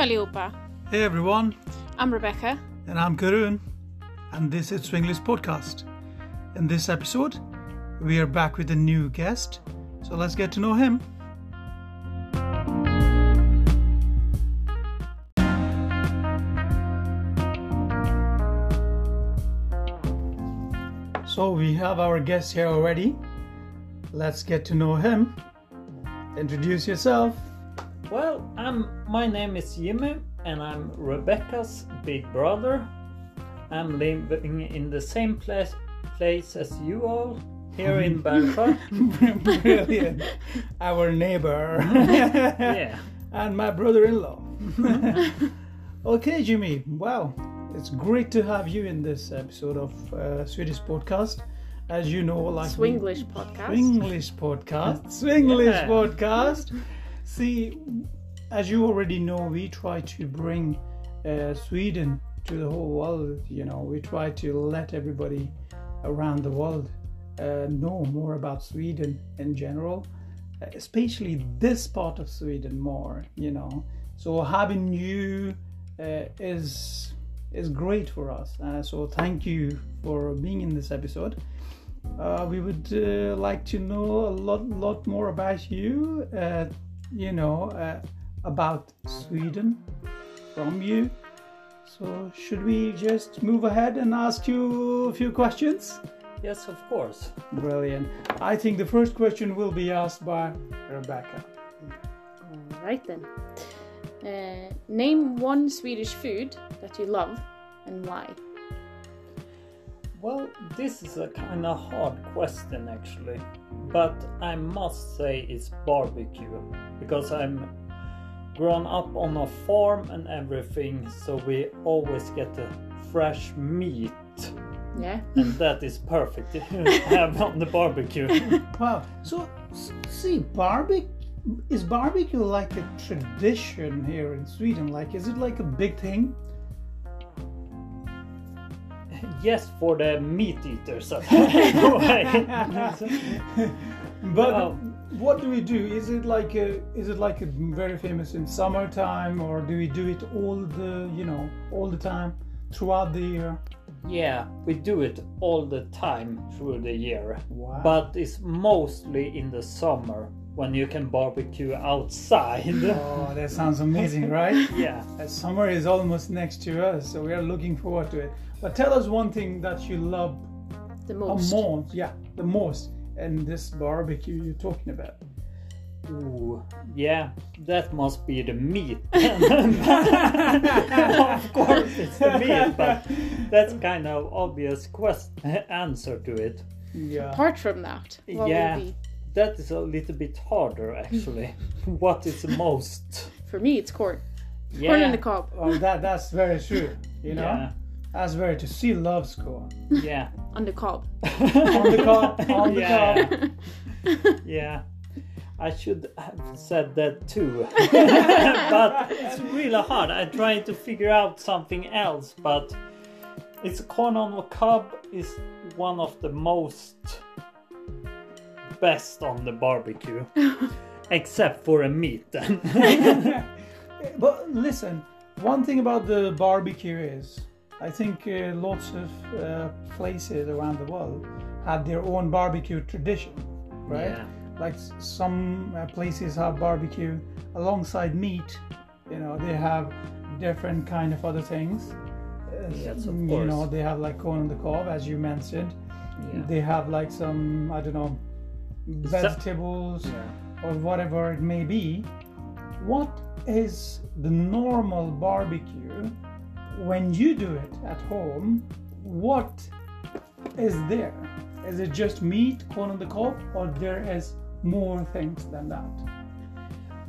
allihopa! Hey everyone, I'm Rebecca. and I'm Karun, and this is Swinglish Podcast. In this episode, we are back with a new guest, so let's get to know him. So we have our guest here already. Let's get to know him. Introduce yourself. Well, I'm my name is Jimmy and I'm Rebecca's big brother. I'm living in the same place place as you all here in Bergsjö. Brilliant. Our neighbor. yeah. and my brother-in-law. okay, Jimmy. Wow, it's great to have you in this episode of uh, Swedish podcast. As you know, like we- Swinglish podcast. Swinglish podcast. Swinglish Yeah. podcast. See, as you already know, we try to bring uh, Sweden to the whole world. You know, we try to let everybody around the world uh, know more about Sweden in general, uh, especially this part of Sweden more. You know, so having you uh, is is great for us. Uh, so thank you for being in this episode. Uh, we would uh, like to know a lot, lot more about you. You know, uh, about Sweden from you. So, should we just move ahead and ask you a few questions? Yes, of course. Brilliant. I think the first question will be asked by Rebecca. Alright then. Uh, name one Swedish food that you love and why. Well, this is a kind of hard question actually, but I must say it's barbecue because I'm grown up on a farm and everything, so we always get the fresh meat, Yeah. and that is perfect to have on the barbecue. Wow. So, see, barbecue is barbecue like a tradition here in Sweden? Like, is it like a big thing? Yes, for the meat eaters. But what do we do? Is it like a, is it like a very famous in summertime, or do we do it all the you know all the time throughout the year? yeah, we do it all the time through the year, Wow. but it's mostly in the summer when you can barbecue outside. oh, that sounds amazing, right? yeah. Summer is almost next to us, so we are looking forward to it. But tell us one thing that you love The the most. most, yeah, the most, in this barbecue you're talking about. Ooh, yeah, that must be the meat. of course, it's the meat, but that's kind of obvious quest answer to it. Yeah. Apart from that, what Yeah. would be? That is a little bit harder, actually. what is the most? For me, it's corn. Yeah, Corn on the cob. Well, that that's very true. You know, yeah, that's very true. She loves corn. yeah. On the cob. on the cob, on the Yeah. cob. yeah. I should have said that too. but it's really hard. I tried to figure out something else, but it's corn on the cob is one of the most best on the barbecue. Except for a meat then. But listen, one thing about the barbecue is, I think uh, lots of uh, places around the world have their own barbecue tradition, right? Yeah. Like some uh, places have barbecue alongside meat. You know, they have different kind of other things. Yes, of You course. know, they have like corn on the cob, as you mentioned. Yeah. They have like some, I don't know, vegetables Yeah. or whatever it may be. What is the normal barbecue when you do it at home? What is there? Is it just meat, corn on the cob, or there is more things than that?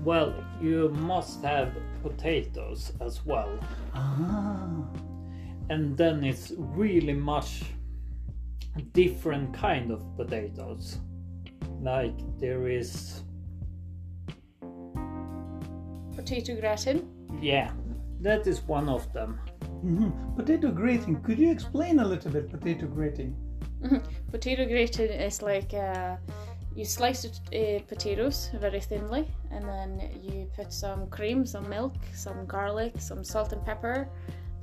Well, you must have potatoes as well. Ah, and then it's really much different kind of potatoes like there is Potato gratin. yeah that is one of them mhm. potato gratin. Could you explain a little bit potato gratin? Potato gratin is like uh, you slice uh, potatoes very thinly, and then you put some cream, some milk, some garlic, some salt and pepper,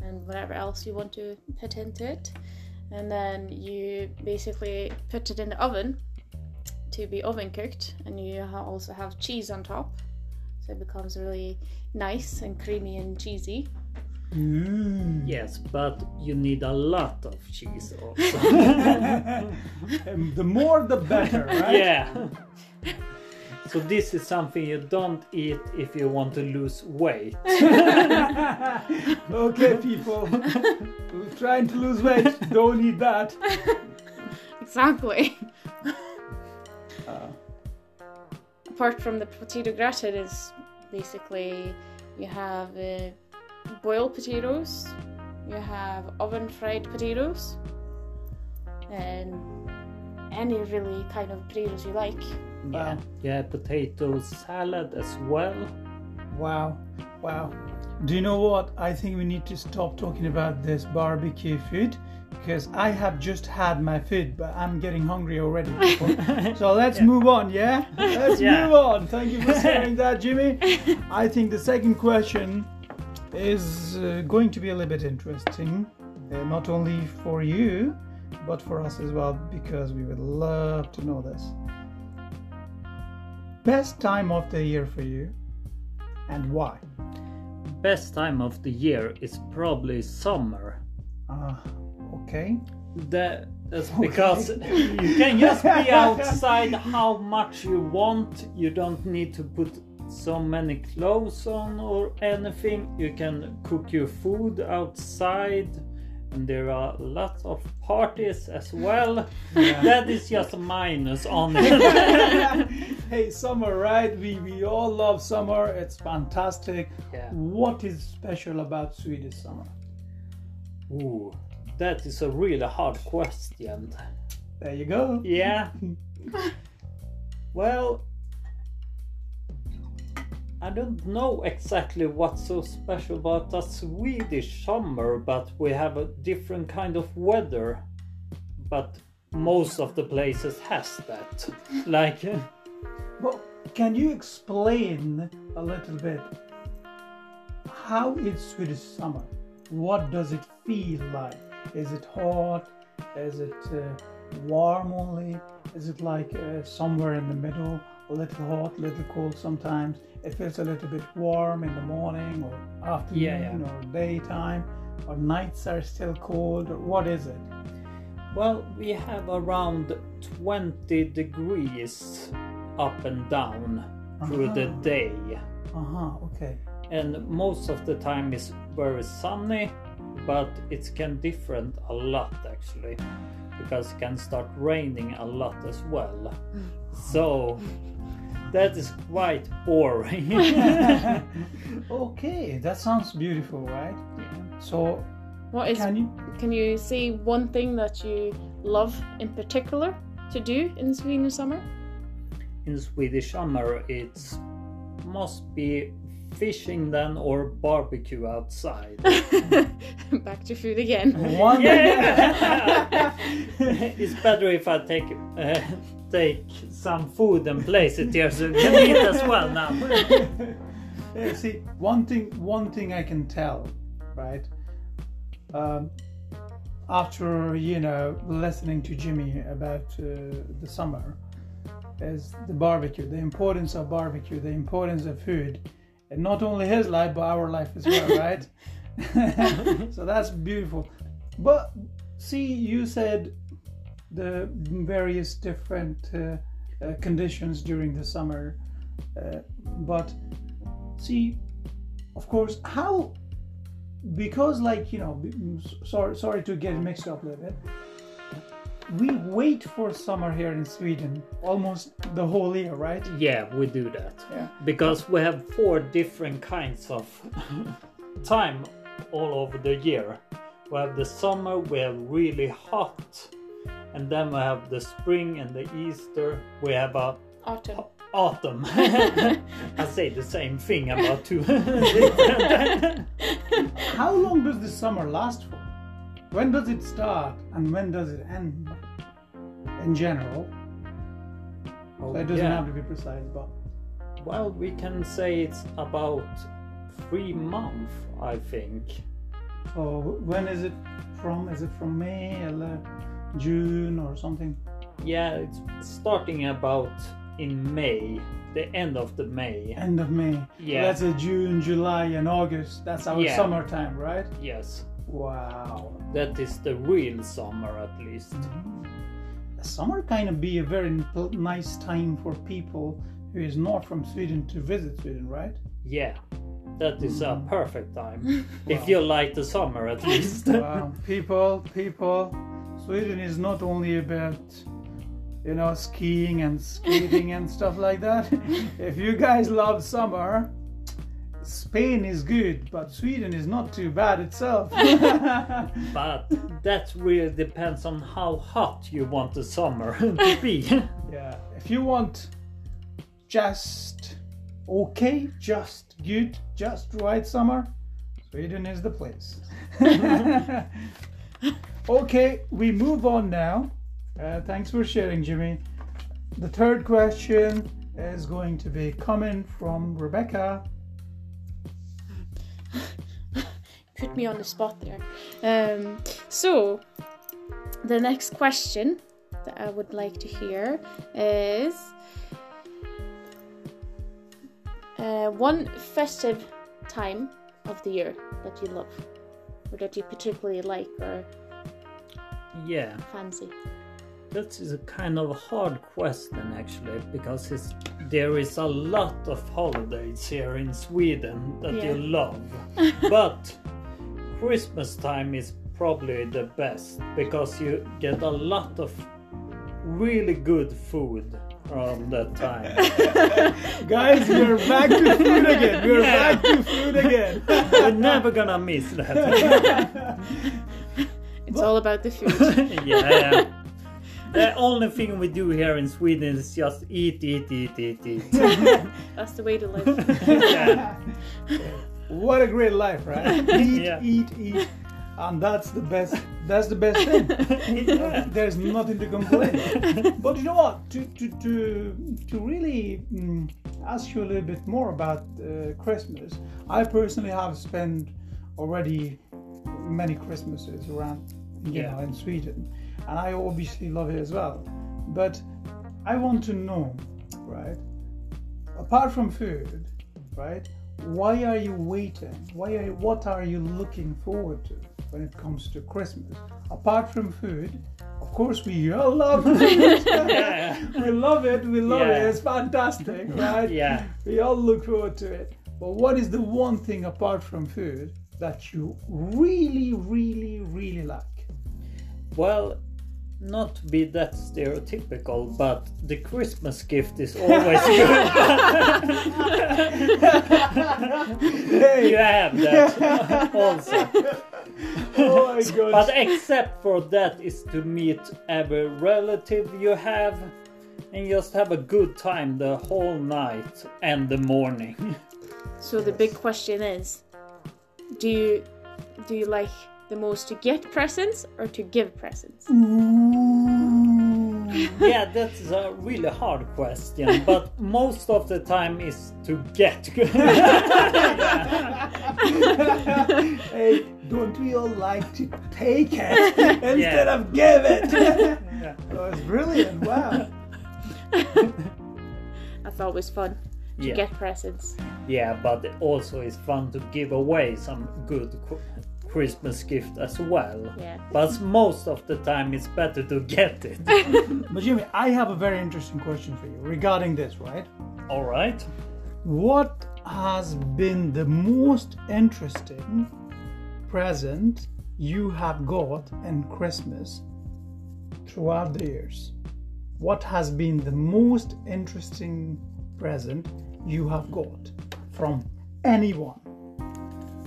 and whatever else you want to put into it. And then you basically put it in the oven to be oven cooked, and you also have cheese on top, so it becomes really nice and creamy and cheesy. Mm. Yes, but you need a lot of cheese also. The more the better, right? yeah. So this is something you don't eat if you want to lose weight. okay, people. Who's trying to lose weight, don't eat that. Exactly. Uh, apart from the potato gratin is basically you have uh, boiled potatoes you have oven fried potatoes and any really kind of potatoes you like Yeah. You have potato salad as well. wow, wow. Do you know what? I think we need to stop talking about this barbecue food because I have just had my food, but I'm getting hungry already. so let's move on, yeah? Let's Yeah. move on. Thank you for sharing that, Jimmy. I think the second question is uh, going to be a little bit interesting, uh, not only for you, but for us as well, because we would love to know this. Best time of the year for you, and why? Best time of the year is probably summer. Ah, okay. That, that's because you can just be outside how much you want. You don't need to put so many clothes on or anything. You can cook your food outside. And there are lots of parties as well. That is just a minus on it. hey, summer, right? We we all love summer. It's fantastic. Yeah. What is special about Swedish summer? Ooh, that is a really hard question. There you go. Yeah. well, I don't know exactly what's so special about the Swedish summer, but we have a different kind of weather. But most of the places has that. Like, Well, can you explain a little bit how is Swedish summer? What does it feel like? Is it hot? Is it uh, warm only? Is it like uh, somewhere in the middle? A little hot, a little cold sometimes. It feels a little bit warm in the morning or afternoon Yeah, yeah. or daytime, or nights are still cold. Or what is it? well, we have around 20 degrees up and down through the Uh-huh. day. Uh huh. Okay. and most of the time is very sunny but it can different a lot actually because it can start raining a lot as well so that is quite boring okay, that sounds beautiful, right? Yeah. So, what is can you? can you say one thing that you love in particular to do in Swedish summer in swedish summer it's must be fishing then or barbecue outside back to food again One yeah it's better if i take uh, take some food and place it here so you can eat as well now Yeah, see, one thing, one thing I can tell, right? Um, after you know listening to Jimmy about uh, the summer, is the barbecue, the importance of barbecue, the importance of food, and not only his life but our life as well, right? so that's beautiful. But see, you said the various different uh, uh, conditions during the summer, uh, but see of course how because like you know b- s- sorry sorry to get mixed up a little bit we wait for summer here in sweden almost the whole year right Yeah, we do that. Yeah. Because we have four different kinds of time all over the year. We have the summer, we have really hot, and then we have the spring and the Easter. We have a autumn autumn. I say the same thing about two how long does the summer last for when does it start and when does it end in general Oh, So it doesn't yeah. have to be precise, but Well, we can say it's about three months, I think. oh, when is it from? Is it from May or June or something? Yeah, it's starting about in May, the end of the May. End of May. So Yeah. that's a June, July, and August. That's our Yeah. summertime, right? Yes, Wow. that is the real summer at least. Mm-hmm. Summer kind of be a very nice time for people who is not from Sweden to visit Sweden, right? Yeah, that is a mm-hmm. perfect time. Wow. If you like the summer at least. Wow. people, people, Sweden is not only about you know skiing and skating and stuff like that. if you guys love summer, Spain is good, but Sweden is not too bad itself. but that really depends on how hot you want the summer to be. yeah. If you want just okay, just good, just right summer, Sweden is the place. Okay, we move on now. Uh, thanks for sharing, Jimmy. The third question is going to be coming from Rebecca. Put me on the spot there. Um, so, the next question that I would like to hear is uh, one festive time of the year that you love, or that you uh, particularly like or yeah, fancy. that is a kind of a hard question actually, because it's, there is a lot of holidays here in Sweden that Yeah. you love. but Christmas time is probably the best because you get a lot of really good food from that time. Guys, we're back to food again. We're Yeah. back to food again. We're never gonna miss that. It's all about the food. yeah. The only thing we do here in Sweden is just eat, eat, eat, eat, eat. That's the way to live. yeah. What a great life, right? Eat, Yeah. eat, eat, and that's the best. That's the best thing. Yeah. There's nothing to complain. But you know what? To to to to really mm, ask you a little bit more about uh, Christmas. I personally have spent already many Christmases around, you Yeah. know, in Sweden, and I obviously love it as well. But I want to know, right? Apart from food, right? Why are you waiting? Why are you, what are you looking forward to when it comes to Christmas? Apart from food, of course we all love food. Yeah. we love it. We love Yeah. it. It's fantastic, right? Yeah. We all look forward to it. But what is the one thing apart from food that you really, really, really like? Well, not to be that stereotypical, but the Christmas gift is always good. Hey. you have that also. Oh my god. But except for that is to meet every relative you have and just have a good time the whole night and the morning. So the big question is, do you do you like the most to get presents or to give presents? Yeah, that's a really hard question, but most of the time is to get. hey, don't we all like to take it instead of give it? Yeah. That was brilliant. Wow. That's always fun to Yeah. get presents. Yeah, but also it's fun to give away some good qu- Christmas gift as well. Yeah. But most of the time it's better to get it. But Jimmy, I have a very interesting question for you regarding this, right? All right. What has been the most interesting present you have got in Christmas throughout the years? What has been the most interesting present you have got from anyone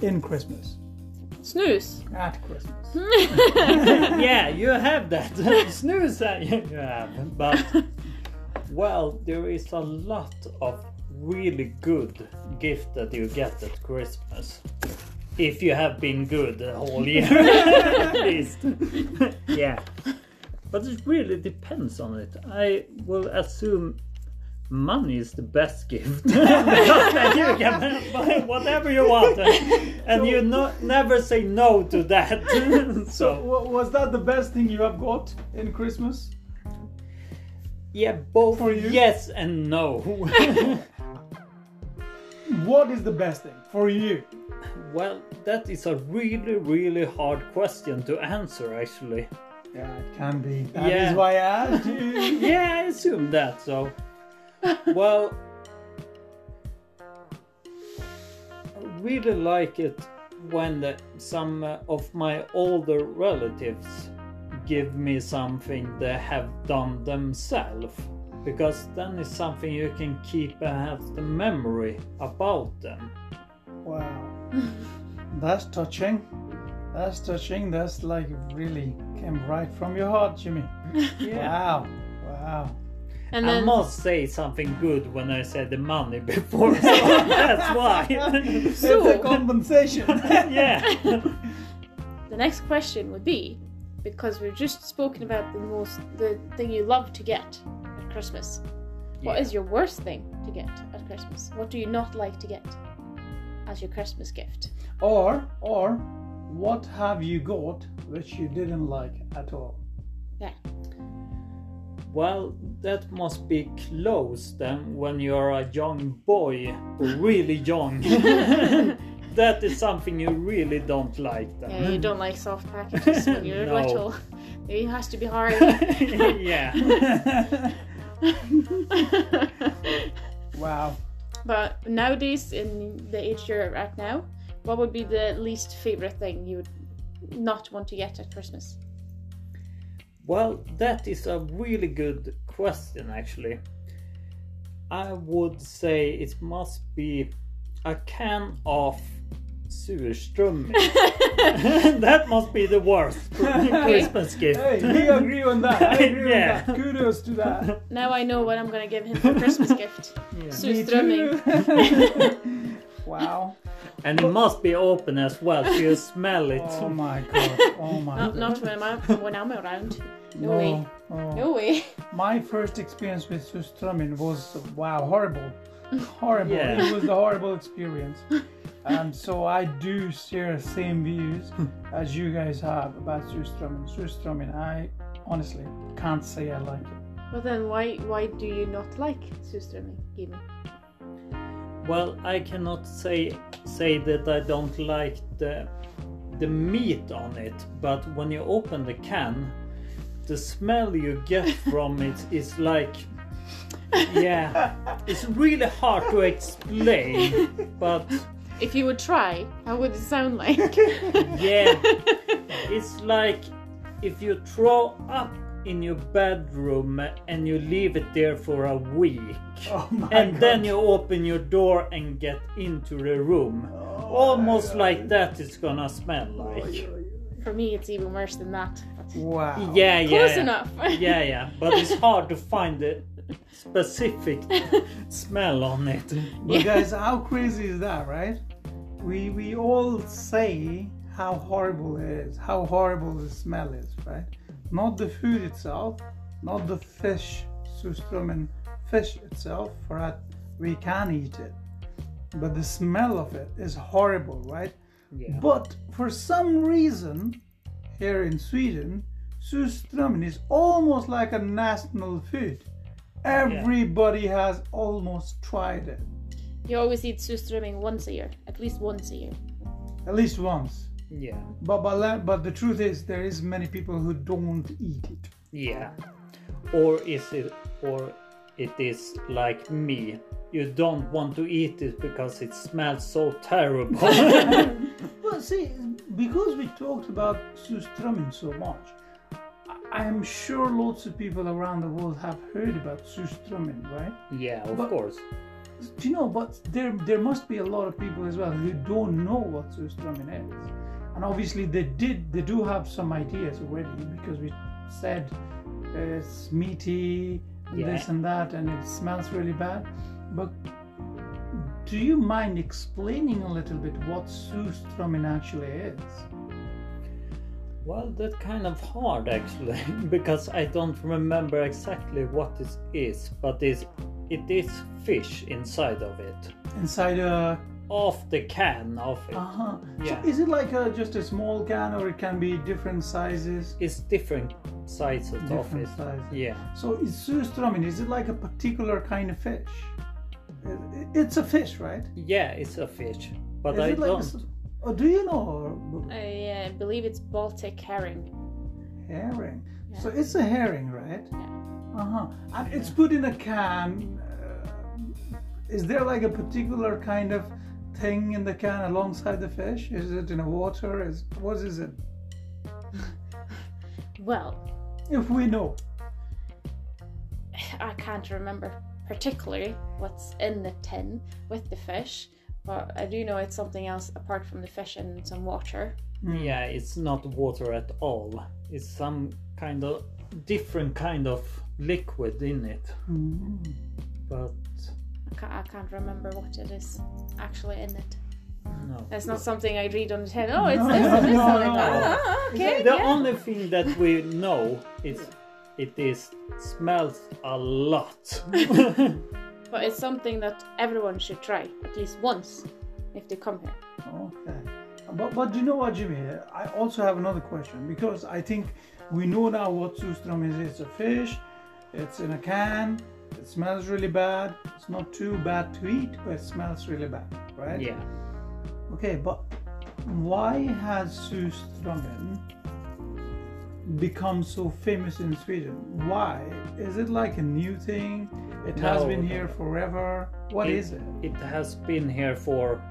in Christmas? Snooze. At Christmas. yeah, you have that. Snooze that uh, you have. But, well, there is a lot of really good gift that you get at Christmas. If you have been good the whole year, at least. yeah. But it really depends on it. I will assume money is the best gift. Then you can buy whatever you want, and, and you no, never say no to that. So, so was that the best thing you have got in Christmas? yeah, both For you? yes and no. What is the best thing for you? well, that is a really, really hard question to answer, actually. Yeah, it can be. That is Yeah. why I asked you. yeah, I assume that. So, well, I really like it when the, some uh, of my older relatives give me something they have done themselves, because then it's something you can keep and have the memory about them. Wow. That's touching. That's touching. That's like really came right from your heart, Jimmy. Wow. Wow. And I then must say something good when I said the money before, so that's why. it's a compensation. yeah. the next question would be because we've just spoken about the most the thing you love to get at Christmas. What Yeah. is your worst thing to get at Christmas? What do you not like to get as your Christmas gift? or or what have you got which you didn't like at all? Yeah. Well, that must be close then when you're a young boy, really young. that is something you really don't like Yeah, you don't like soft packages when you're No. little. It has to be hard. yeah. Wow. but nowadays, in the age you're at now, what would be the least favorite thing you would not want to get at Christmas? Well, that is a really good question actually. I would say it must be a can of surströmming. that must be the worst Christmas gift. Hey, we agree on that. I agree Yeah. on that. Kudos to that. Now I know what I'm gonna give him for Christmas gift. Me Surströmming. wow. And it must be open as well, so you smell it. Oh my god. Oh my Not, god. not when I'm when I'm around. No, way. Oh. No way. My first experience with surströmming was wow, horrible. Horrible. Yeah. It was a horrible experience. And so I do share the same views as you guys have about Sustramin. Surströmming, I honestly can't say I like it. But then why why do you not like surströmming, Jimmy? Well, I cannot say say that I don't like the the meat on it, but when you open the can, the smell you get from it is like yeah, it's really hard to explain, but If you would try, how would it sound like? yeah, it's like if you throw up in your bedroom and you leave it there for a week. Oh my and god. then you open your door and get into the room. Oh Almost like that it's gonna smell oh, like. For me, it's even worse than that. Wow. Yeah, yeah. close yeah. enough. Yeah, yeah. But it's hard to find the specific smell on it. But guys, how crazy is that, right? We we all say how horrible it is, how horrible the smell is, right? Not the food itself, not the fish, surströmming fish itself, for that we can eat it. But the smell of it is horrible, right? Yeah. But for some reason, here in Sweden, surströmming is almost like a national food. Everybody has almost tried it. You always eat surströmming once a year, at least once a year. At least once. Yeah. But, but, but the truth is, there is many people who don't eat it. Yeah. Or is it or it is like me. You don't want to eat it because it smells so terrible. Well, see, because we talked about surströmming so much, I am sure lots of people around the world have heard about surströmming, right? yeah, of But- course. Do you know? But there, there must be a lot of people as well who don't know what surströmming is, and obviously they did, they do have some ideas already because we said uh, it's meaty, Yeah. this and that, and it smells really bad. But do you mind explaining a little bit what surströmming actually is? Well, that's kind of hard actually, because I don't remember exactly what it is, but it's it is fish inside of it, Inside a. off the can of it. Uh huh. Yeah. So is it like a, just a small can, or it can be different sizes? It's different sizes of Different it. sizes. Yeah, So is surströmming? Is it like a particular kind of fish? It's a fish, right? yeah, it's a fish, but Is I like don't. s- oh, do you know? I uh, believe it's Baltic herring. Herring. Yeah. So it's a herring, right? Yeah. Uh huh. And it's put in a can. Uh, is there like a particular kind of thing in the can alongside the fish? Is it in a water? Is what is it? Well, If we know. I can't remember particularly what's in the tin with the fish, but I do know it's something else apart from the fish and some water. Yeah, it's not water at all. It's some kind of different kind of liquid in it, Mm. but I can't, I can't remember what it is actually in it. no. It's not something I read on the tin. Oh, it's No, this and this. no, and like, no. ah, okay, The yeah. only thing that we know is it is smells a lot. But it's something that everyone should try at least once if they come here. Okay. But, but you know what, Jimmy? I also have another question because I think we know now what surström is. It's a fish, it's in a can, it smells really bad. It's not too bad to eat, but it smells really bad, right? yeah. Okay, but why has surströmming become so famous in Sweden? Why? Is it like a new thing? It has been here forever. What It- is it? It has been here for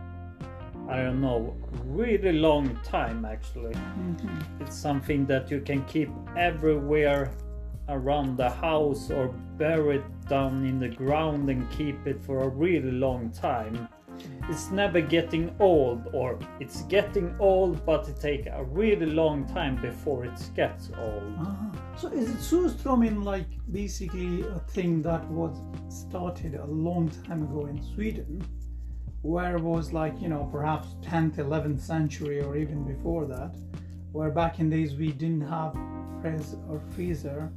I don't know, really long time actually. Mhm. It's something that you can keep everywhere around the house or bury it down in the ground and keep it for a really long time. It's never getting old or it's getting old but it takes a really long time before it gets old. Ah, so is it surströmming like basically a thing that was started a long time ago in Sweden, where it was like you know perhaps 10th, 11th century or even before that, where back in days we didn't have fridge or freezer,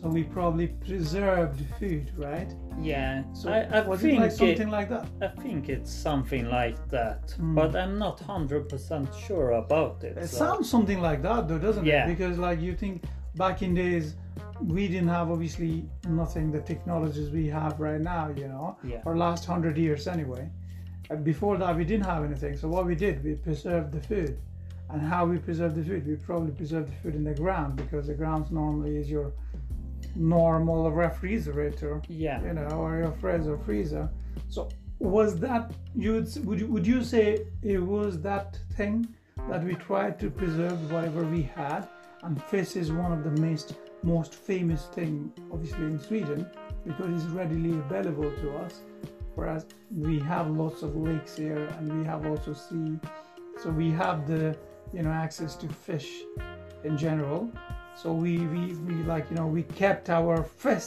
so we probably preserved food, right? Yeah, So I, I was think it like it- something like that? I think it's something like that, Mm. but I'm not hundred percent sure about it. It so- sounds something like that, though, doesn't Yeah. it? Because, like, you think back in days, we didn't have obviously nothing the technologies we have right now, you know, Yeah. for last hundred years anyway. And before that, we didn't have anything. So what we did, we preserved the food. And how we preserve the food? We probably preserve the food in the ground because the ground normally is your normal refrigerator Yeah, you know, or your fridge or freezer. So was that you would would you, would you say it was that thing that we tried to preserve whatever we had, and fish is one of the most most famous thing, obviously in Sweden, because it's readily available to us. Whereas we have lots of lakes here, and we have also sea, so we have the you know access to fish in general. So we, we, we like you know we kept our fish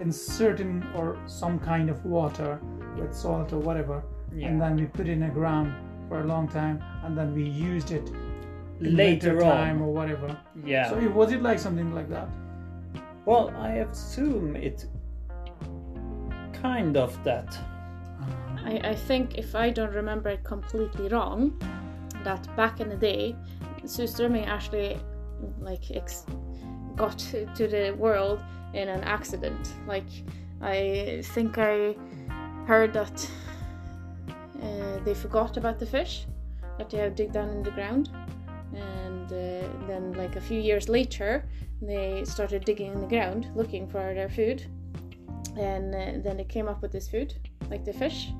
in certain or some kind of water with salt or whatever, yeah. and then we put it in the ground for a long time, and then we used it in Later time on, or whatever. yeah. So it, was it like something like that? Well, I assume it kind of that. Uh-huh. I, I think if I don't remember it completely wrong, that back in the day, surströmming actually like ex- got to the world in an accident. Like I think I heard that uh, they forgot about the fish that they have dig down in the ground, and uh, then like a few years later, they started digging in the ground looking for their food, and uh, then they came up with this food, like the fish,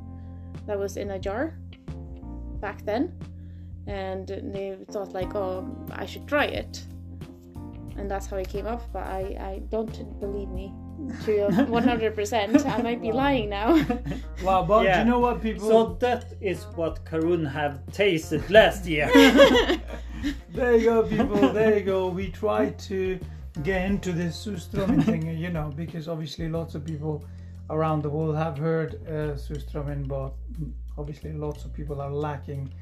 that was in a jar back then. And they thought like oh i should try it and that's how it came up but i i don't believe me to 100% i might be lying now Wow, but Yeah. you know what, people? So that is what Karun have tasted last year. There you go, people. There you go. We try to get into this surströmming thing, you know, because obviously lots of people around the world have heard uh, surströmming, but obviously lots of people are lacking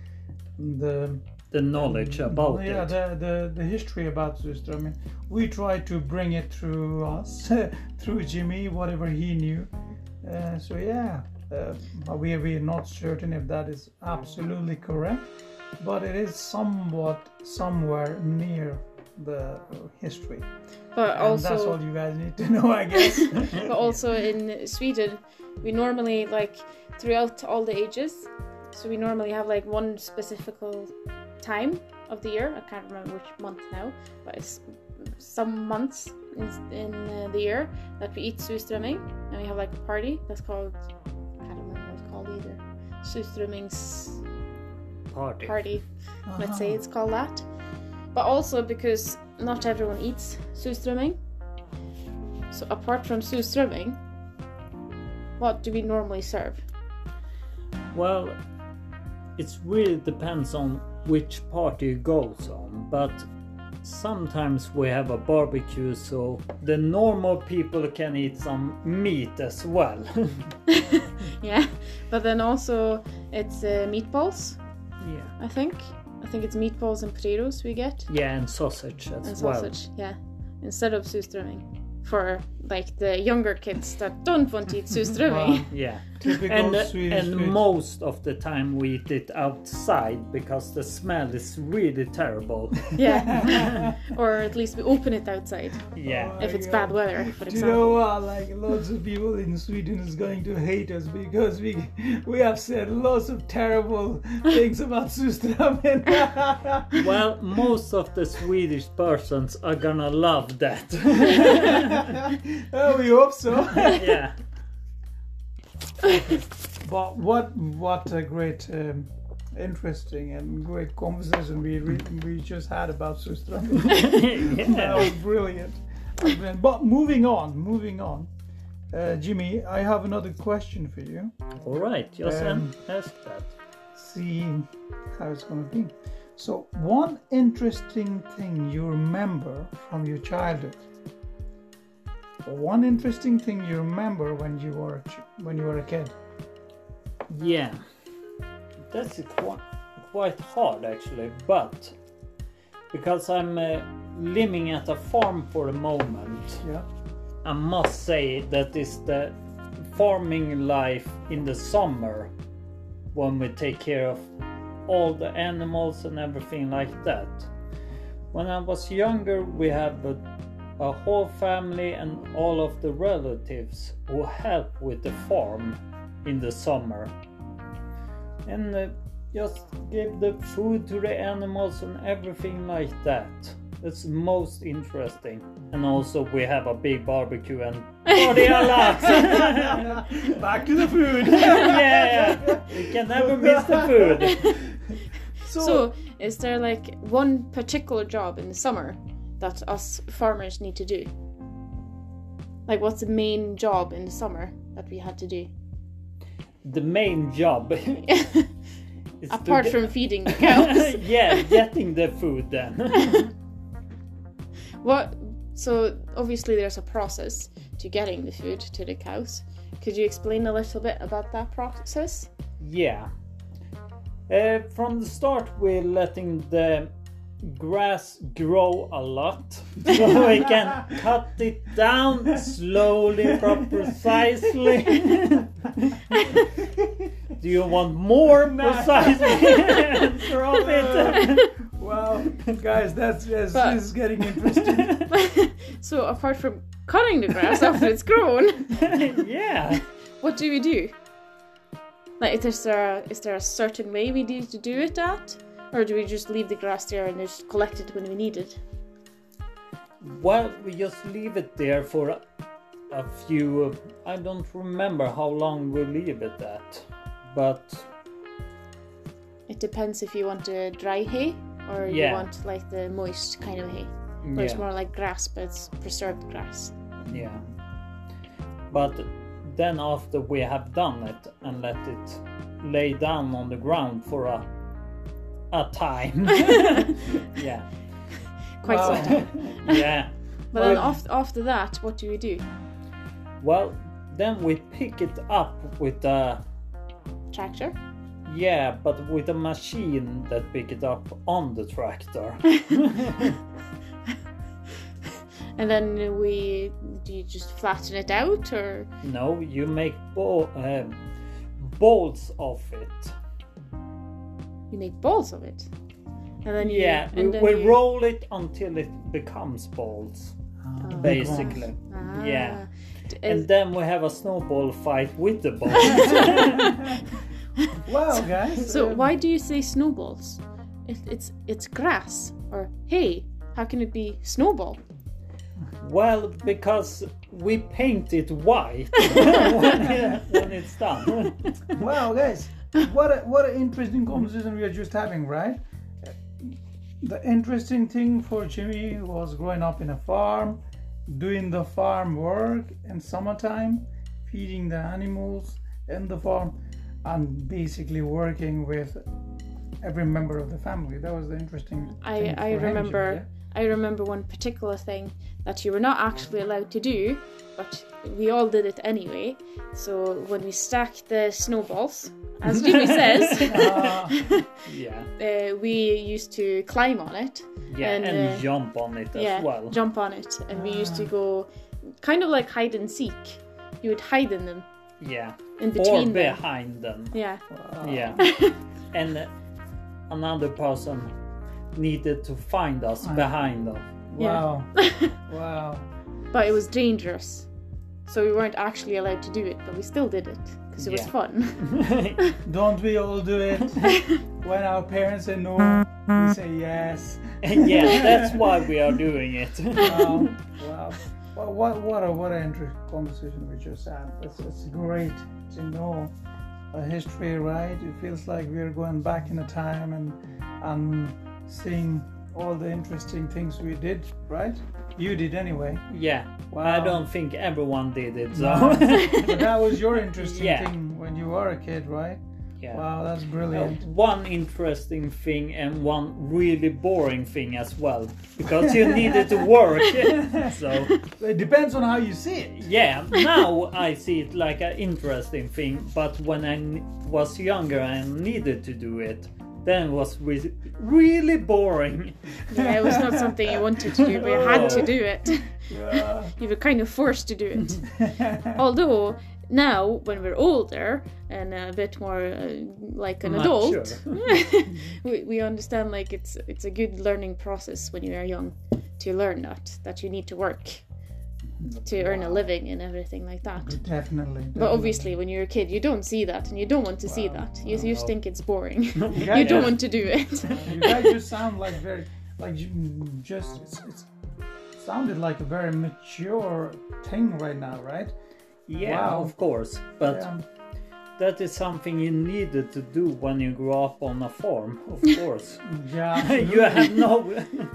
the the knowledge about yeah it. the, the the history about surströmming. We tried to bring it through us, through Jimmy, whatever he knew, Uh, so yeah, uh, we we're not certain if that is absolutely correct, but it is somewhat somewhere near the history. But And that's also, all you guys need to know, I guess. but also in Sweden, we normally like throughout all the ages. So we normally have like one specific time of the year. I can't remember which month now, but it's some months in, in uh, the year that we eat surströmming, and we have like a party that's called I can't remember what it's called either. Surströmmings Party. party. let's say Uh-huh. it's called that. But also because not everyone eats surströmming. So apart from surströmming, what do we normally serve? Well, it really depends on which party goes on, but sometimes we have a barbecue so the normal people can eat some meat as well. Yeah, but then also it's uh, meatballs. yeah. I think. I think it's meatballs and potatoes we get Yeah, and sausage as and well. sausage. Yeah, instead of surströmming for like the younger kids that don't want to eat surströmming. Wow. Yeah. Typical And, uh, Swedish and food. most of the time we eat it outside because the smell is really terrible. yeah, or at least we open it outside yeah. if it's bad weather, for Do you example. know what? Like lots of people in Sweden is going to hate us because we we have said lots of terrible things about surströmming. Well, most of the Swedish persons are gonna love that. oh, we hope so. yeah. But what what a great, um, interesting and great conversation we re- we just had about that yeah. was brilliant. But moving on, moving on. Uh, Jimmy, I have another question for you. All right, just Um, ask that. see how it's going to be. So, one interesting thing you remember from your childhood, one interesting thing you remember when you were a when you were a kid. Yeah, that's quite quite hard actually, but because I'm uh, living at a farm for the moment, Yeah. I must say that is the farming life in the summer when we take care of all the animals and everything like that. When I was younger, we had a, a whole family and all of the relatives who help with the farm in the summer and uh, just give the food to the animals and everything like that. It's most interesting. And also we have a big barbecue and party a lot. Back to the food. yeah, you can never miss the food. so, So, is there like one particular job in the summer that us farmers need to do? Like, what's the main job in the summer that we had to do? The main job Apart from feeding the cows. yeah, getting the food then. what? So, obviously, there's a process to getting the food to the cows. Could you explain a little bit about that process? Yeah. Uh, from the start, we're letting the grass grow a lot so we can cut it down slowly but precisely. Do you want more precisely? Answer of it. wow, guys, that's yes, But- this is getting interesting. so, apart from cutting the grass after it's grown, yeah. what do we do? Like, is there a, is there a certain way we need to do it at, or do we just leave the grass there and just collect it when we need it? Well, we just leave it there for a, a few. I don't remember how long we leave it at, but It depends if you want a dry hay or you want like the moist kind of hay, where it's more like grass, but it's preserved grass. yeah. But then after we have done it and let it lay down on the ground for a a time, yeah, Quite Wow. some time. yeah. But then Well- af- after that, what do we do? Well, then we pick it up with a Tractor? yeah, but with a machine that pick it up on the tractor. And then we do you just flatten it out or No, you make bo- um, balls of it. You make balls of it? And then you, Yeah, we, and then we you- roll it until it becomes balls, Oh. basically. Ah. Yeah. D- And then we have a snowball fight with the balls. Wow, guys. so um, why do you say snowballs? It, it's it's grass or hay. how can it be snowball? well, because we paint it white when, when it's done. Wow, guys, what a, what an interesting conversation we are just having, right? The interesting thing for Jimmy was growing up in a farm, doing the farm work in summertime, feeding the animals in the farm, and basically working with every member of the family. That was the interesting. I thing I him, remember Jimmy, I remember one particular thing that you were not actually allowed to do, but we all did it anyway. So when we stacked the snowballs, as Jimmy says, yeah? Ah, yeah, uh, we used to climb on it. yeah, And, and, uh, jump on it as yeah, well. jump on it, and we used to go kind of like hide and seek. You would hide in them, Yeah, in between them. behind them. Yeah, wow. Yeah, and uh, another person needed to find us behind them. Wow. wow. but it was dangerous, so we weren't actually allowed to do it, but we still did it because it was fun. Don't we all do it? when our parents say no, we say yes. yeah, that's why we are doing it. Wow. wow. Well, what what a what an interesting conversation we just had. It's, it's great to know a history, right? It feels like we're going back in a time and and seeing all the interesting things we did, right? You did anyway. yeah, Wow. I don't think everyone did it, so. No. but that was your interesting Yeah. thing when you were a kid, right? yeah. Wow, that's Uh, brilliant. one interesting thing and one really boring thing as well, because you needed to work. so It depends on how you see it. yeah, now I see it like an interesting thing, but when I n- was younger I needed to do it, then it was re- really boring. yeah, it was not something you wanted to do, but you had to do it. Yeah. you were kind of forced to do it. Although now, when we're older and a bit more uh, like an adult, we, we understand like it's it's a good learning process when you are young to learn that that you need to work to earn a living and everything like that. definitely, But obviously, when you're a kid, you don't see that, and you don't want to see that. You, you just Wow. think it's boring. You you don't want to do it. you guys just sound like very, like just it's, it's sounded like a very mature thing right now, right? Yeah, Wow. of course, but Yeah. that is something you needed to do when you grew up on a farm, of course. Yeah, you have no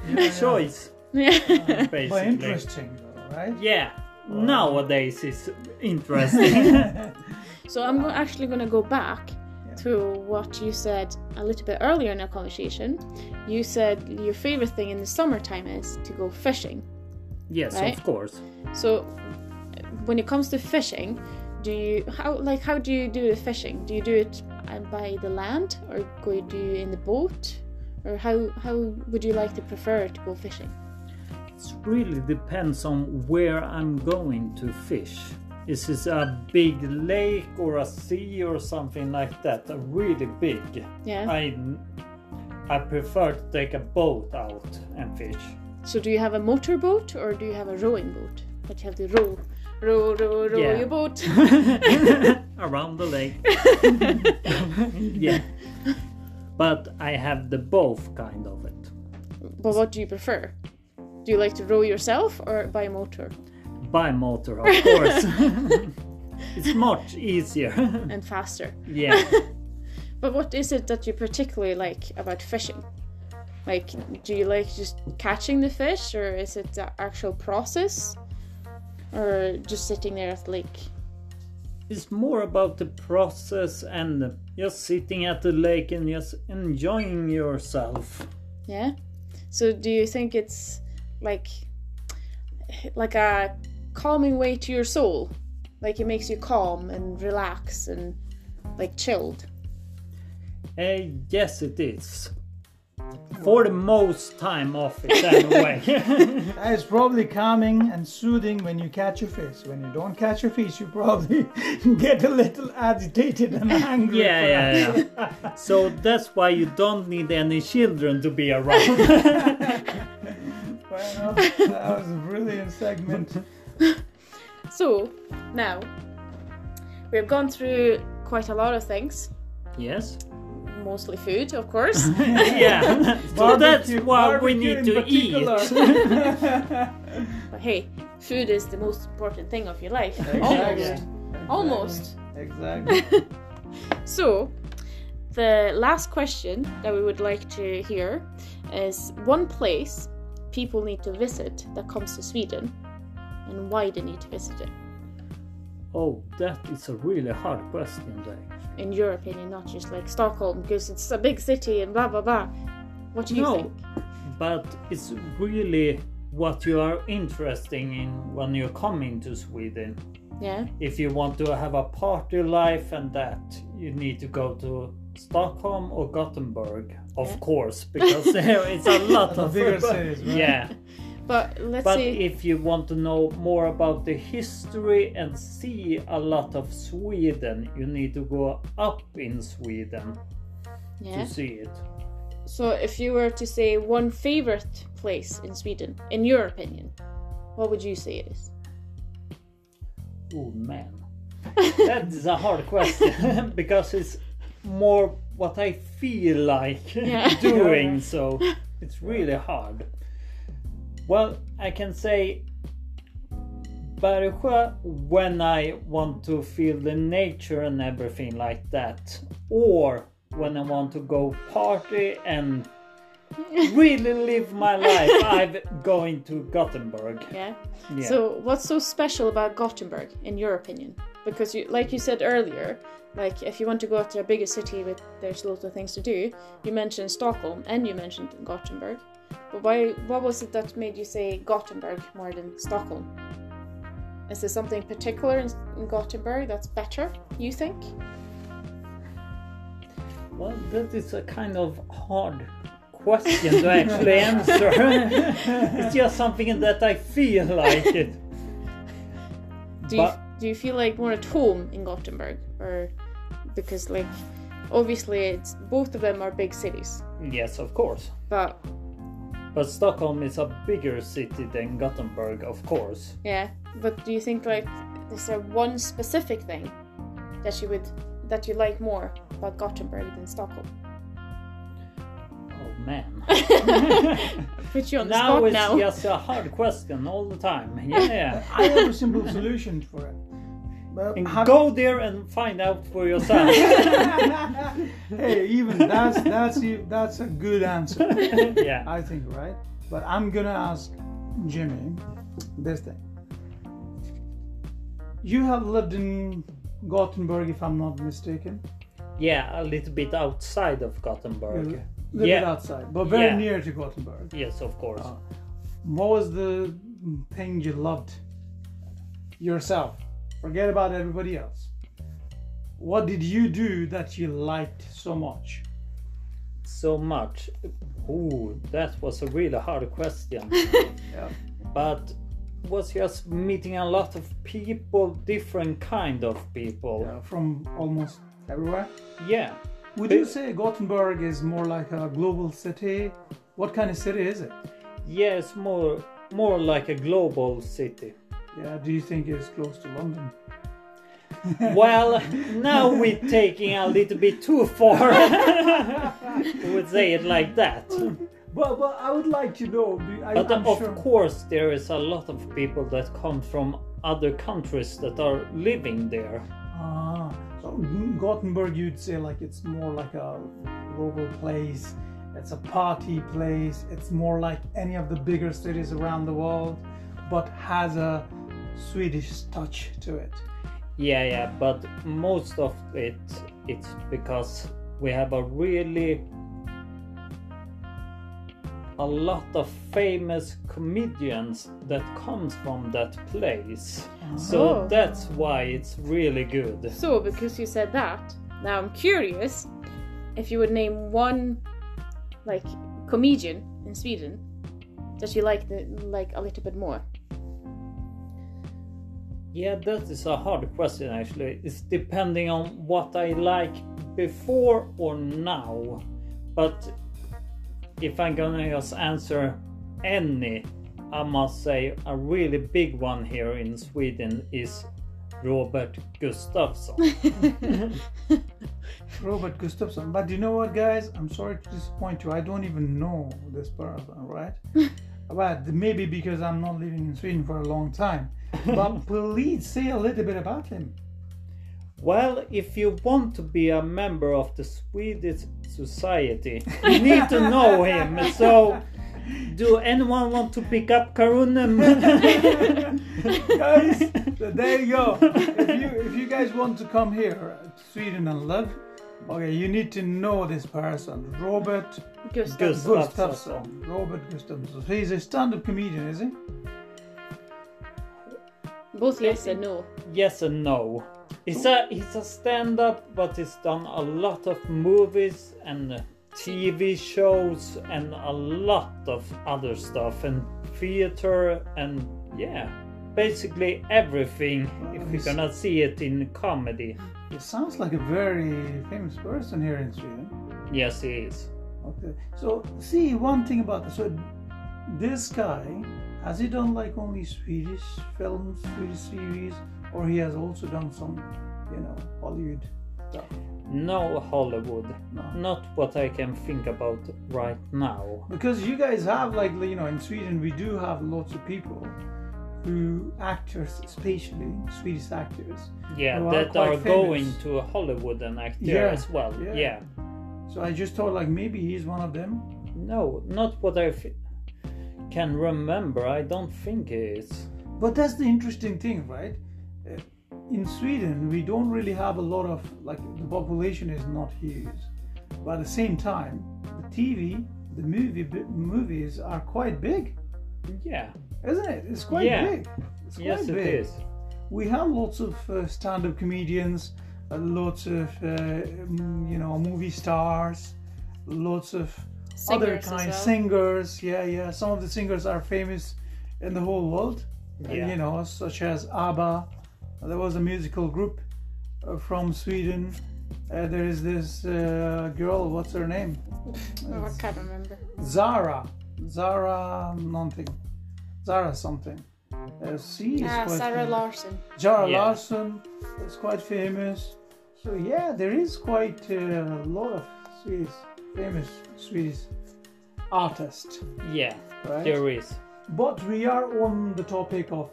yeah. choice, yeah. but basically. interesting, though, right? Yeah, nowadays it's interesting. So I'm go- actually going to go back to what you said a little bit earlier in our conversation. You said your favorite thing in the summertime is to go fishing. yes, Right? of course. So when it comes to fishing, do you how like how do you do the fishing? Do you do it uh, by the land or go you do in the boat? Or how how would you like to prefer to go fishing? It really depends on where I'm going to fish. Is this a big lake or a sea or something like that? A really big. Yeah. I I prefer to take a boat out and fish. So do you have a motorboat or do you have a rowing boat? That you have to row, row, row, row Yeah. your boat. Around the lake. yeah. But I have the both kind of it. But what do you prefer? Do you like to row yourself or by motor By motor, of course. it's much easier. and faster? yeah. But what is it that you particularly like about fishing? Like, do you like just catching the fish, or is it the actual process, or just sitting there at the lake? It's more about the process and just sitting at the lake and just enjoying yourself. Yeah. So, do you think it's like like a calming way to your soul? Like it makes you calm and relax and like chilled. Uh, yes, it is. for the most time of it anyway. It's probably calming and soothing when you catch your fish. When you don't catch your fish, you probably get a little agitated and angry. yeah, yeah, yeah. So that's why you don't need any children to be around. Well, that was a brilliant segment. So now we've gone through quite a lot of things, yes. mostly food, of course. Yeah. so that's Barbecue- what we need to eat. but hey, food is the most important thing of your life. Exactly. Almost. Almost. Exactly. So, the last question that we would like to hear is one place people need to visit that comes to Sweden and why they need to visit it. Oh, that is a really hard question, there. In your opinion, not just like Stockholm because it's a big city and blah blah blah. What do you No. think? But it's really what you are interested in when you're coming to Sweden. Yeah. If you want to have a party life and that, you need to go to Stockholm or Gothenburg, of Yeah. course, because there is a lot of bigger cities, right? Yeah, But let's but see. if you want to know more about the history and see a lot of Sweden, you need to go up in Sweden yeah. to see it. So, if you were to say one favorite place in Sweden, in your opinion, what would you say it is? Oh man, that is a hard question because it's more what I feel like Yeah. doing, so it's really hard. Well, I can say Bergsjö when I want to feel the nature and everything like that, or when I want to go party and really live my life. I'm going to Gothenburg. Yeah. Yeah. So, what's so special about Gothenburg, in your opinion? Because, you, like you said earlier, like if you want to go to a bigger city with there's lots of things to do, you mentioned Stockholm and you mentioned Gothenburg. But why? What was it that made you say Gothenburg more than Stockholm? Is there something particular in, in Gothenburg that's better? You think? Well, that is a kind of hard question to actually answer. it's just something that I feel like it. Do you, But- do you feel like more at home in Gothenburg, or because like obviously it's both of them are big cities, Yes, of course. but But Stockholm is a bigger city than Gothenburg, of course. Yeah, but do you think like is there one specific thing that you would that you like more about Gothenburg than Stockholm? Oh man. Put you on the now spot it's now. just a hard question all the time. Yeah. I have a simple solution for it. But And have- go there and find out for yourself. hey, even that's that's that's a good answer, yeah. I think, right? But I'm gonna ask Jimmy this thing. You have lived in Gothenburg, if I'm not mistaken. Yeah, a little bit outside of Gothenburg. You lived Yeah. outside, but very Yeah. near to Gothenburg. Yes, of course. Uh, What was the thing you loved yourself? Forget about everybody else. What did you do that you liked so much? so much. Ooh, that was a really hard question. Yeah. but was just meeting a lot of people, different kind of people. Yeah, from almost everywhere. Yeah. Would you say Gothenburg is more like a global city? What kind of city is it? Yeah, it's more more like a global city. Yeah, do you think it's close to London? Well, now we're taking a little bit too far. we would say it like that. But, but I would like to know. I, But I'm of sure. course, there is a lot of people that come from other countries that are living there. Ah, so Gothenburg, you'd say like it's more like a global place. It's a party place. It's more like any of the bigger cities around the world, but has a Swedish touch to it. Yeah, yeah, but most of it it's because we have a really a lot of famous comedians that comes from that place. So Oh. that's why it's really good. So because you said that, now I'm curious if you would name one like comedian in Sweden that you like the, like a little bit more? Yeah, that is a hard question actually. It's depending on what I like before or now. But if I'm gonna just answer any, I must say a really big one here in Sweden is Robert Gustafsson. Robert Gustafsson. But you know what, guys? I'm sorry to disappoint you. I don't even know this person, right? but maybe because I'm not living in Sweden for a long time. But please say a little bit about him. Well, if you want to be a member of the Swedish society, you need to know him. So, do anyone want to pick up Karunem? guys, there you go. If you if you guys want to come here Sweden and live, okay, you need to know this person, Robert Gustav. Gustav. Gustafsson. Robert Gustafsson. He's a stand-up comedian, is he? Both yes and no. yes and no. He's a he's a stand-up, but he's done a lot of movies and TV shows and a lot of other stuff and theater and yeah, basically everything. If you cannot see it in comedy, He sounds like a very famous person here in Sweden. yes, he is. Okay. So see one thing about this. So this guy has he done like only Swedish films, Swedish series, or he has also done some, you know, Hollywood stuff? No Hollywood, No. not what I can think about right now. Because you guys have like you know in Sweden we do have lots of people who actors especially Swedish actors. Yeah, are that are going to Hollywood and act there Yeah, as well. yeah. yeah. So I just thought like maybe he's one of them. No, not what I f- can remember. I don't think he is. But that's the interesting thing, right? Uh, In Sweden, we don't really have a lot of like the population is not huge, but at the same time, the TV, the movie movies are quite big, Yeah. Isn't it? It's quite Yeah. big. It's quite Yes, it big. is. We have lots of uh, stand-up comedians, uh, lots of uh, mm, you know movie stars, lots of other Singers as kinds well. singers. Yeah, yeah. Some of the singers are famous in the whole world. Uh, Yeah. you know, such as ABBA. There was a musical group uh, from Sweden. Uh, there is this uh, girl. What's her name? Oh, I can't remember. Zara. Zara nothing. Zara something. Uh, she is Ah, quite Sarah famous. Larsson. Zara Yeah. Larsson is quite famous. So yeah, there is quite uh, a lot of Swedish famous Swedish artists, Yeah, right? there is. But we are on the topic of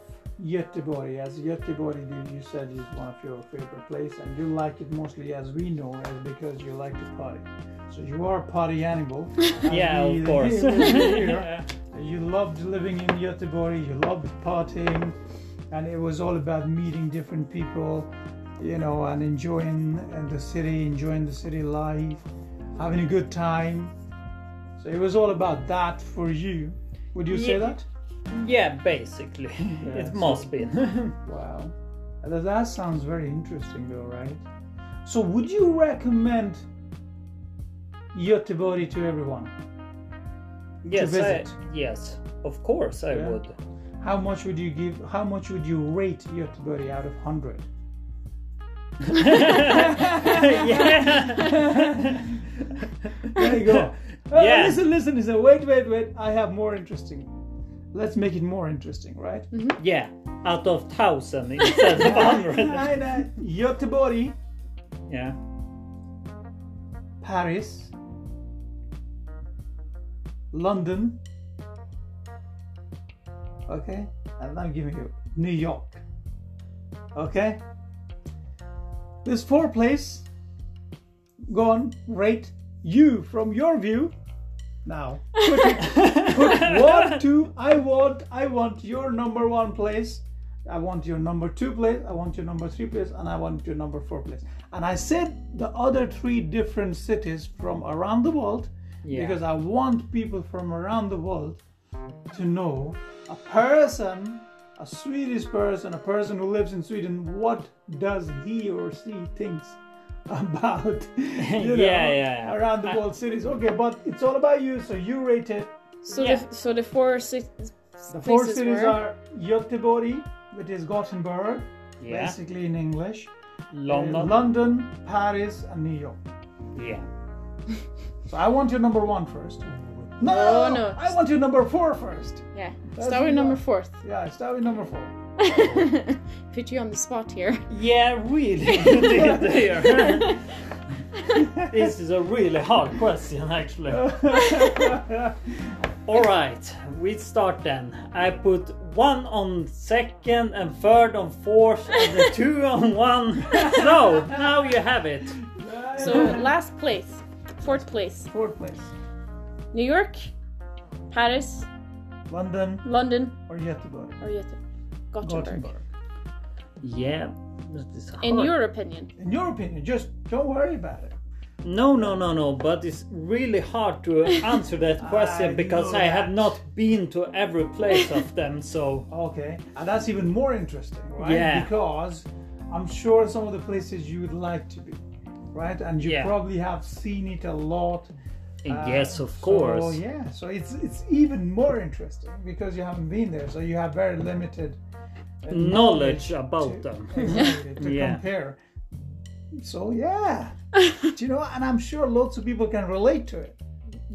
Göteborg, as Göteborg you, you said is one of your favorite places, and you like it mostly as we know, as because you like to party. So you are a party animal. Yeah, of course. hear. You loved living in Göteborg, you loved partying, and it was all about meeting different people, you know, and enjoying the city, enjoying the city life, having a good time. So it was all about that for you. Would you say that? yeah, basically. Yeah, it so- must be. Wow. That, sounds very interesting though, right? So would you recommend Göteborg to everyone? Yes, I, visit. yes, of course I Yeah. would. How much would you give how much would you rate Göteborg out of 100? yeah. There you go. Uh, Yeah. Listen, listen, listen. Wait, wait, wait. I have more interesting. Let's make it more interesting, right? yeah, out of thousand instead of hundred. Nej, nej. Göteborg, Yeah. Paris, London. Okay, and I'm giving you New York. Okay, this four place. Go on, rate you from your view. Now, put, it, put one, two. I want, I want your number one place. I want your number two place. I want your number three place, and I want your number four place. And I said the other three different cities from around the world Yeah. because I want people from around the world to know a person, a Swedish person, a person who lives in Sweden, what does he or she thinks about you know, Yeah, yeah, yeah. around the I- world cities. Okay, but it's all about you. So you rate it. So Yeah. the so the four ci- The four cities were are Göteborg, which is Gothenburg, Yeah. basically in English. uh, London. London, Paris, and New York. Yeah. So I want your number one first. No, No, no. I want your number four first. yeah. That's Start with number fourth. Yeah, start with number four. Put you on the spot here. Yeah, really. you did there. this is a really hard question, actually. All right, we start then. I put one on second and third on fourth and the two on one. So now you have it. So last place, fourth place, Fourth place. New York, Paris, London London, or Göteborg? or Göteborg. Gothenburg. Gothenburg. Yeah, that is hard. In your opinion, In your opinion, just don't worry about it. No, no, no, no. But it's really hard to answer that question I because know I have not been to every place of them. So Okay, and that's even more interesting, right? Yeah. Because I'm sure some of the places you would like to be, right? And you Yeah. probably have seen it a lot. Uh, yes, of So course. yeah, so it's it's even more interesting because you haven't been there, so you have very limited uh, Knowledge about to, them. exactly, to Yeah. compare. So yeah, Do you know, and I'm sure lots of people can relate to it,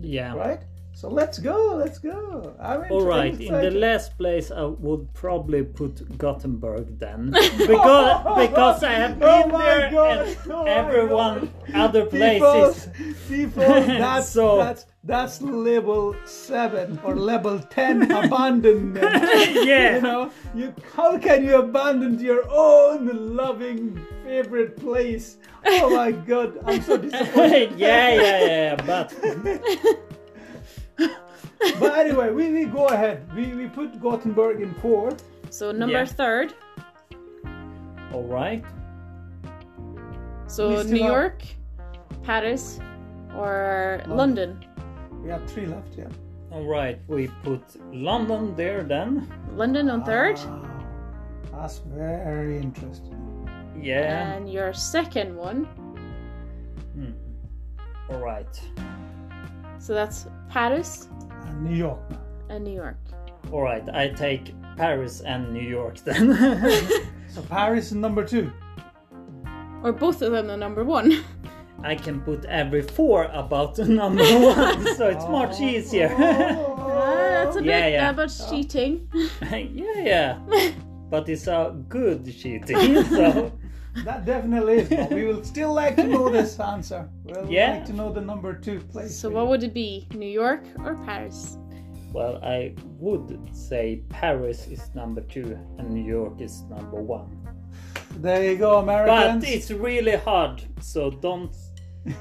Yeah. right? So let's go, let's go. I'm All right. In the last place, I would probably put Gothenburg then, because because I have Oh been my there God, and oh everyone other People, places. people, that's So- that's that's level seven or level ten abandonment. Yeah. You know, you how can you abandon your own loving favorite place? Oh my God, I'm so disappointed. yeah, yeah, yeah. But But anyway, we, we go ahead. We we put Gothenburg in fourth. so number Yeah. third. all right. So We still New have- York, Paris, or London. London. We have three left, yeah. All right. We put London there then. London on third, Wow, that's very interesting. Yeah. and your second one. Hmm. All right. So that's Paris And New York and New York. All right. I take Paris and New York then. So Paris is number two. Or both of them are number one. I can put every four about the number one, so it's much easier. Ah, that's a Yeah, bit yeah. uh, but cheating. yeah, yeah. But it's a good cheating, so That definitely is. But we will still like to know this answer. We'll Yeah. like to know the number two place. So what you. would it be? New York or Paris? well, I would say Paris is number two and New York is number one. There you go, Americans. But it's really hard, so don't so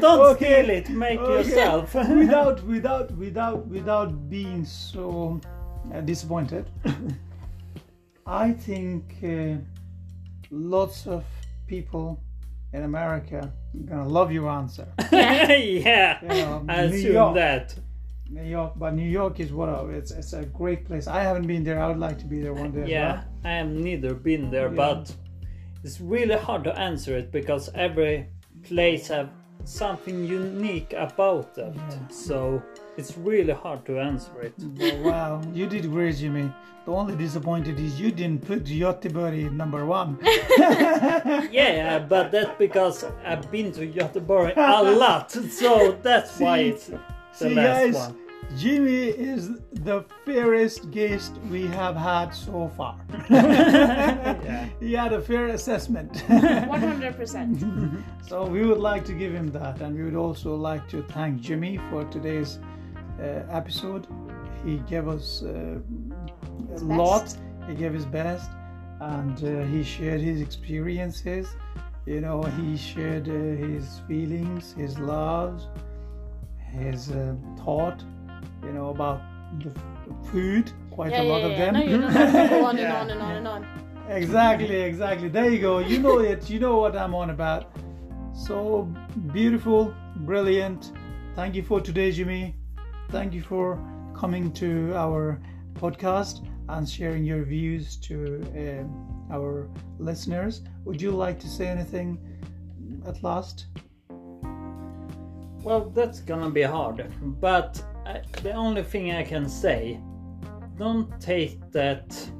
don't Okay, steal it. Make okay. yourself. without without without without being so uh, disappointed. I think uh, lots of people in America are gonna love your answer. yeah, You know, I New assume York. that. New York, but New York is what of it's it's a great place. I haven't been there. I would like to be there one day. Yeah, well. I have neither been there, Yeah. but it's really hard to answer it because every place have something unique about it. So it's really hard to answer it. Oh, wow, you did great, Jimmy. The only disappointed is you didn't put Göteborg number one. Yeah, but that's because I've been to Göteborg a lot, so that's why it's the See, last guys, one. Jimmy is the fairest guest we have had so far. Yeah. He had a fair assessment. 100%. so we would like to give him that, and we would also like to thank Jimmy for today's uh, episode. He gave us uh, a His lot. He gave his best, and uh, he shared his experiences. You know, he shared uh, his feelings, his loves, his uh, thought. You know about the food. Quite Yeah, a lot yeah. of them. No, you don't have to go on and Yeah. on and on and on. Exactly, exactly. There you go. You know it. You know what I'm on about. So beautiful, brilliant. Thank you for today, Jimmy. Thank you for coming to our podcast and sharing your views to um, our listeners. Would you like to say anything at last? Well, that's gonna be hard. But uh, the only thing I can say, don't take that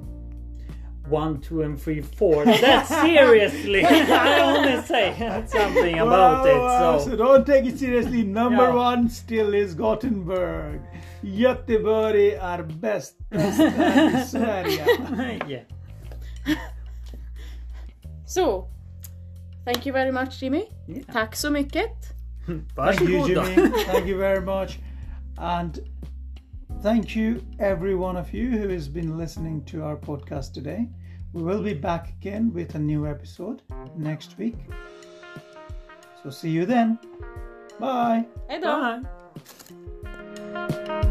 one, two, and three, four that seriously. I only say something about Wow, it. So so don't take it seriously. Number Yeah. one still is Gothenburg. Göteborg är bäst, bäst här i Sverige. yeah. So, thank you very much Jimmy. Yeah. Tack så mycket. Thank you, Jimmy. Thank you very much. And thank you, every one of you who has been listening to our podcast today. We will be back again with a new episode next week. So see you then. Bye. Hejdå! Bye.